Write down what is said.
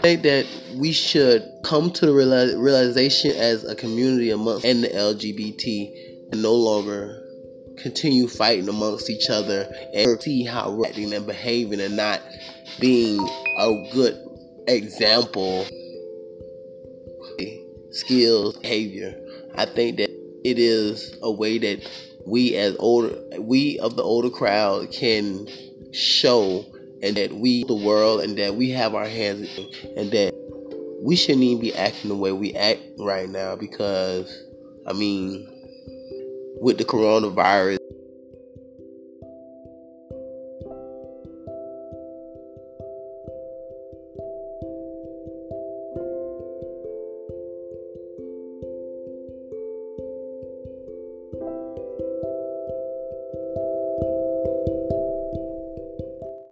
I think that we should come to the realization as a community amongst and the LGBT and no longer continue fighting amongst each other and see how we're acting and behaving and not being a good example. Skills behavior. I think that it is a way that we as older we of the older crowd can show and that we the world and that we have our hands and that we shouldn't even be acting the way we act right now because I mean with the coronavirus